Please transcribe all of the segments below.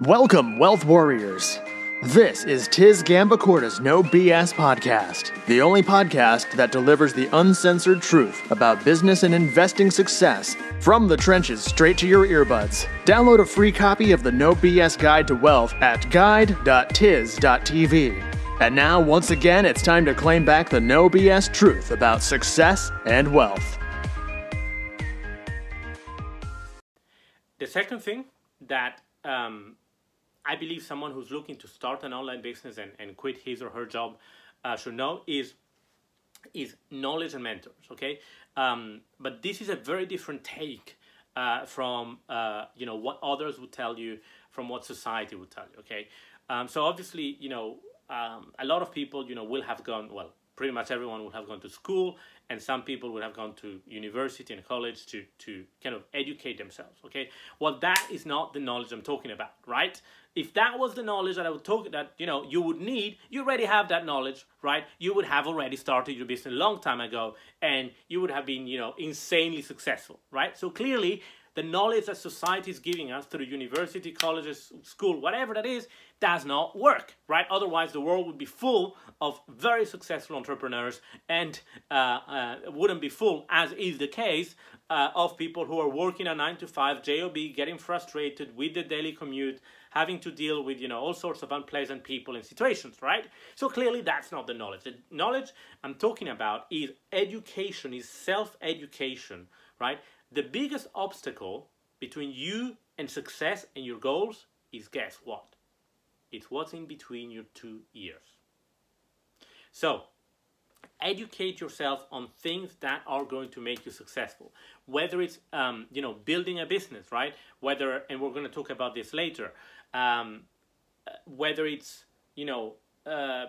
Welcome, Wealth Warriors. This is Tiz Gambacorta's No BS podcast, the only podcast that delivers the uncensored truth about business and investing success from the trenches straight to your earbuds. Download a free copy of the No BS Guide to Wealth at guide.tiz.tv. And now, once again, it's time to claim back the No BS truth about success and wealth. The second thing that um, I believe someone who's looking to start an online business and, and quit his or her job uh, should know is is knowledge and mentors. Okay, um, but this is a very different take uh, from uh, you know what others would tell you, from what society would tell you. Okay, um, so obviously you know um, a lot of people you know will have gone well. Pretty much everyone would have gone to school, and some people would have gone to university and college to to kind of educate themselves. Okay, well that is not the knowledge I'm talking about, right? if that was the knowledge that I would talk that you know you would need, you already have that knowledge, right? You would have already started your business a long time ago, and you would have been you know insanely successful, right? So clearly, the knowledge that society is giving us through university, colleges, school, whatever that is, does not work, right? Otherwise, the world would be full of very successful entrepreneurs and uh, uh, wouldn't be full, as is the case, uh, of people who are working a nine to five job, getting frustrated with the daily commute, having to deal with you know all sorts of unpleasant people and situations, right? So clearly, that's not the knowledge. The knowledge I'm talking about is education, is self-education, right? The biggest obstacle between you and success and your goals is guess what? It's what's in between your two ears. So, educate yourself on things that are going to make you successful. Whether it's um, you know building a business right? Whether and we're going to talk about this later um, whether it's you know uh,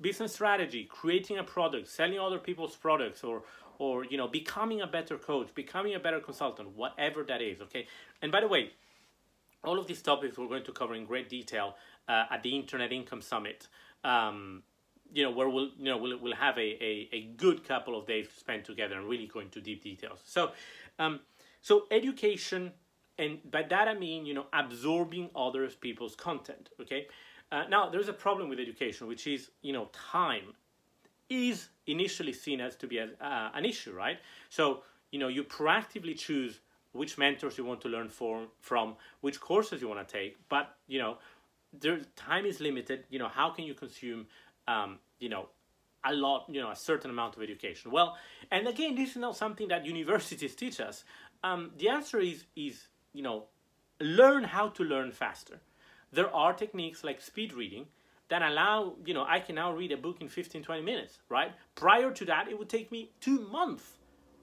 business strategy creating a product selling other people's products or or you know becoming a better coach becoming a better consultant whatever that is okay? And by the way all of these topics we're going to cover in great detail uh, at the internet income summit um, you know where we'll you know we'll, we'll have a, a, a good couple of days to spend together and really go into deep details. So um, so education and by that i mean you know absorbing other people's content okay? Uh, now there's a problem with education which is you know time is initially seen as to be as, uh, an issue right? So you know you proactively choose which mentors you want to learn for, from which courses you want to take but you know there time is limited. You know how can you consume um, you know, a lot, you know, a certain amount of education. Well, and again, this is not something that universities teach us. Um, the answer is, is, you know, learn how to learn faster. There are techniques like speed reading that allow, you know, I can now read a book in 15, 20 minutes, right? Prior to that, it would take me two months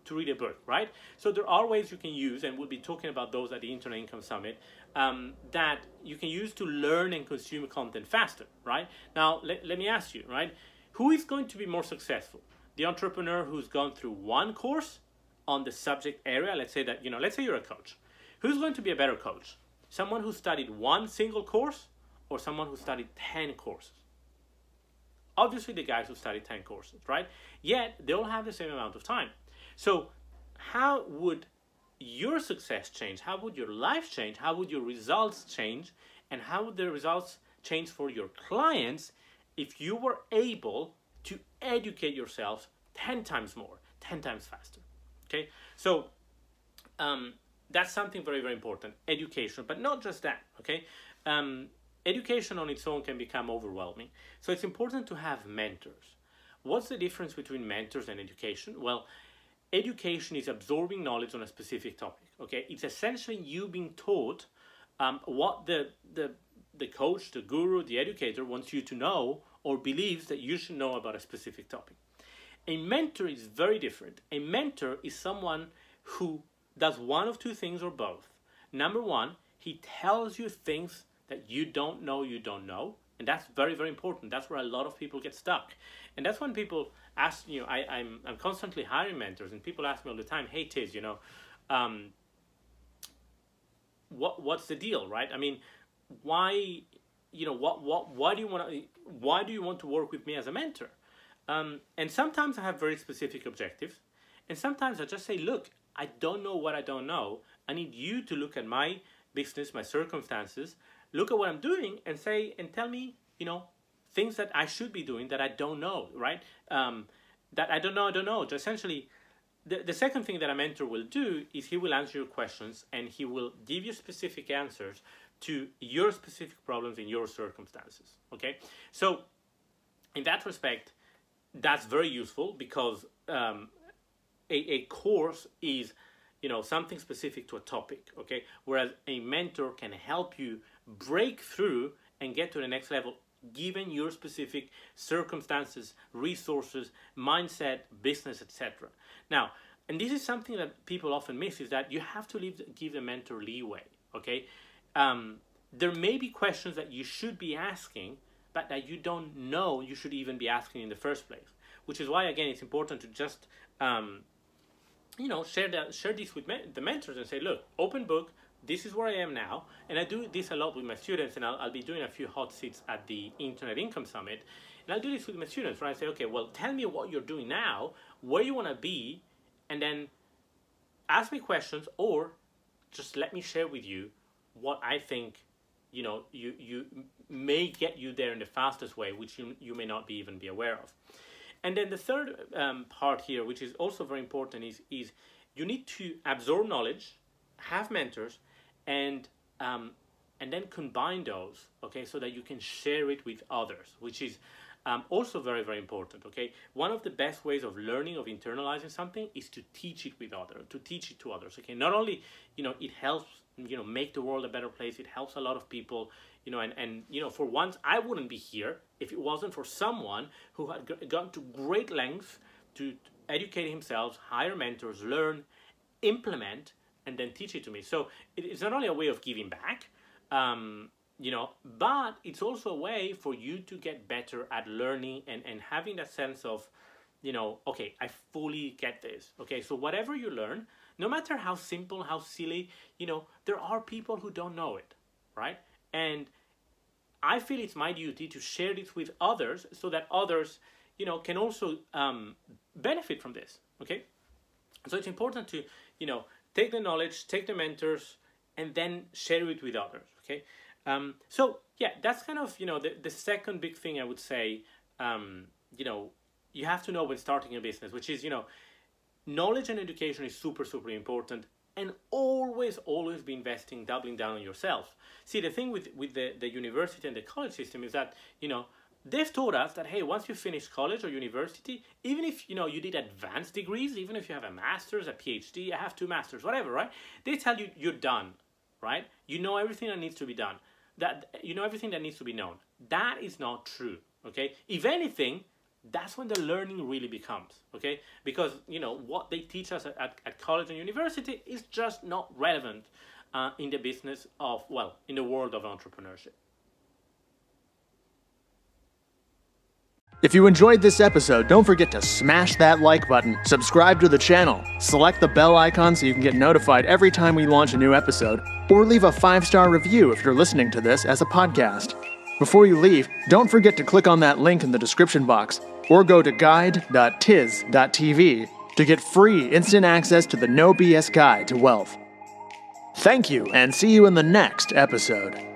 to read a book, right? So there are ways you can use, and we'll be talking about those at the Internet Income Summit, um, that you can use to learn and consume content faster, right? Now, let, let me ask you, right? Who is going to be more successful? The entrepreneur who's gone through one course on the subject area, let's say that, you know, let's say you're a coach. Who's going to be a better coach? Someone who studied one single course or someone who studied 10 courses? Obviously, the guys who studied 10 courses, right? Yet, they all have the same amount of time. So, how would your success change? How would your life change? How would your results change? And how would the results change for your clients if you were able to educate yourself 10 times more, 10 times faster? Okay, so um, that's something very, very important education, but not just that. Okay, um, education on its own can become overwhelming, so it's important to have mentors. What's the difference between mentors and education? Well, education is absorbing knowledge on a specific topic. Okay, it's essentially you being taught um, what the the the coach, the guru, the educator wants you to know or believes that you should know about a specific topic. A mentor is very different. A mentor is someone who does one of two things or both. Number one, he tells you things that you don't know you don't know, and that's very very important. That's where a lot of people get stuck, and that's when people ask you know I, I'm I'm constantly hiring mentors and people ask me all the time, hey Tiz, you know, um, what what's the deal, right? I mean, why you know what what why do you want to why do you want to work with me as a mentor? Um, and sometimes I have very specific objectives, and sometimes I just say, look, I don't know what I don't know. I need you to look at my business, my circumstances, look at what I'm doing and say and tell me, you know, things that I should be doing that I don't know, right? Um, that I don't know, I don't know. Just essentially, the, the second thing that a mentor will do is he will answer your questions and he will give you specific answers to your specific problems in your circumstances. Okay, so in that respect, that's very useful because um, a, a course is you know something specific to a topic okay whereas a mentor can help you break through and get to the next level given your specific circumstances resources mindset business etc now and this is something that people often miss is that you have to leave, give the mentor leeway okay? Um, there may be questions that you should be asking but that you don't know you should even be asking in the first place which is why again it's important to just um, you know share that share this with me- the mentors and say look open book this is where i am now and i do this a lot with my students and i'll, I'll be doing a few hot seats at the internet income summit and i'll do this with my students where i say okay well tell me what you're doing now where you want to be and then ask me questions or just let me share with you what i think you know you you may get you there in the fastest way which you, you may not be even be aware of. And then the third um, part here, which is also very important, is, is you need to absorb knowledge, have mentors, and um, and then combine those, okay, so that you can share it with others, which is um, also very very important. Okay, one of the best ways of learning of internalizing something is to teach it with others, to teach it to others. Okay, not only you know it helps you know make the world a better place, it helps a lot of people you know, and, and you know, for once, I wouldn't be here if it wasn't for someone who had gone to great lengths to educate himself, hire mentors, learn, implement, and then teach it to me. So it's not only a way of giving back, um, you know, but it's also a way for you to get better at learning and, and having that sense of, you know, okay, I fully get this. Okay, so whatever you learn, no matter how simple, how silly, you know, there are people who don't know it, right? and I feel it's my duty to share this with others so that others, you know, can also um, benefit from this. Okay, so it's important to, you know, take the knowledge, take the mentors, and then share it with others. Okay, um, so yeah, that's kind of you know the the second big thing I would say. Um, you know, you have to know when starting a business, which is you know, knowledge and education is super super important and always, always be investing, doubling down on yourself. See, the thing with, with the, the university and the college system is that, you know, they've told us that, hey, once you finish college or university, even if, you know, you did advanced degrees, even if you have a master's, a PhD, I have two masters, whatever, right? They tell you you're done, right? You know everything that needs to be done. That, you know everything that needs to be known. That is not true, okay? If anything, that's when the learning really becomes okay because you know what they teach us at, at college and university is just not relevant uh, in the business of well in the world of entrepreneurship If you enjoyed this episode, don't forget to smash that like button, subscribe to the channel, select the bell icon so you can get notified every time we launch a new episode, or leave a five star review if you're listening to this as a podcast. Before you leave, don't forget to click on that link in the description box or go to guide.tiz.tv to get free instant access to the No BS Guide to Wealth. Thank you, and see you in the next episode.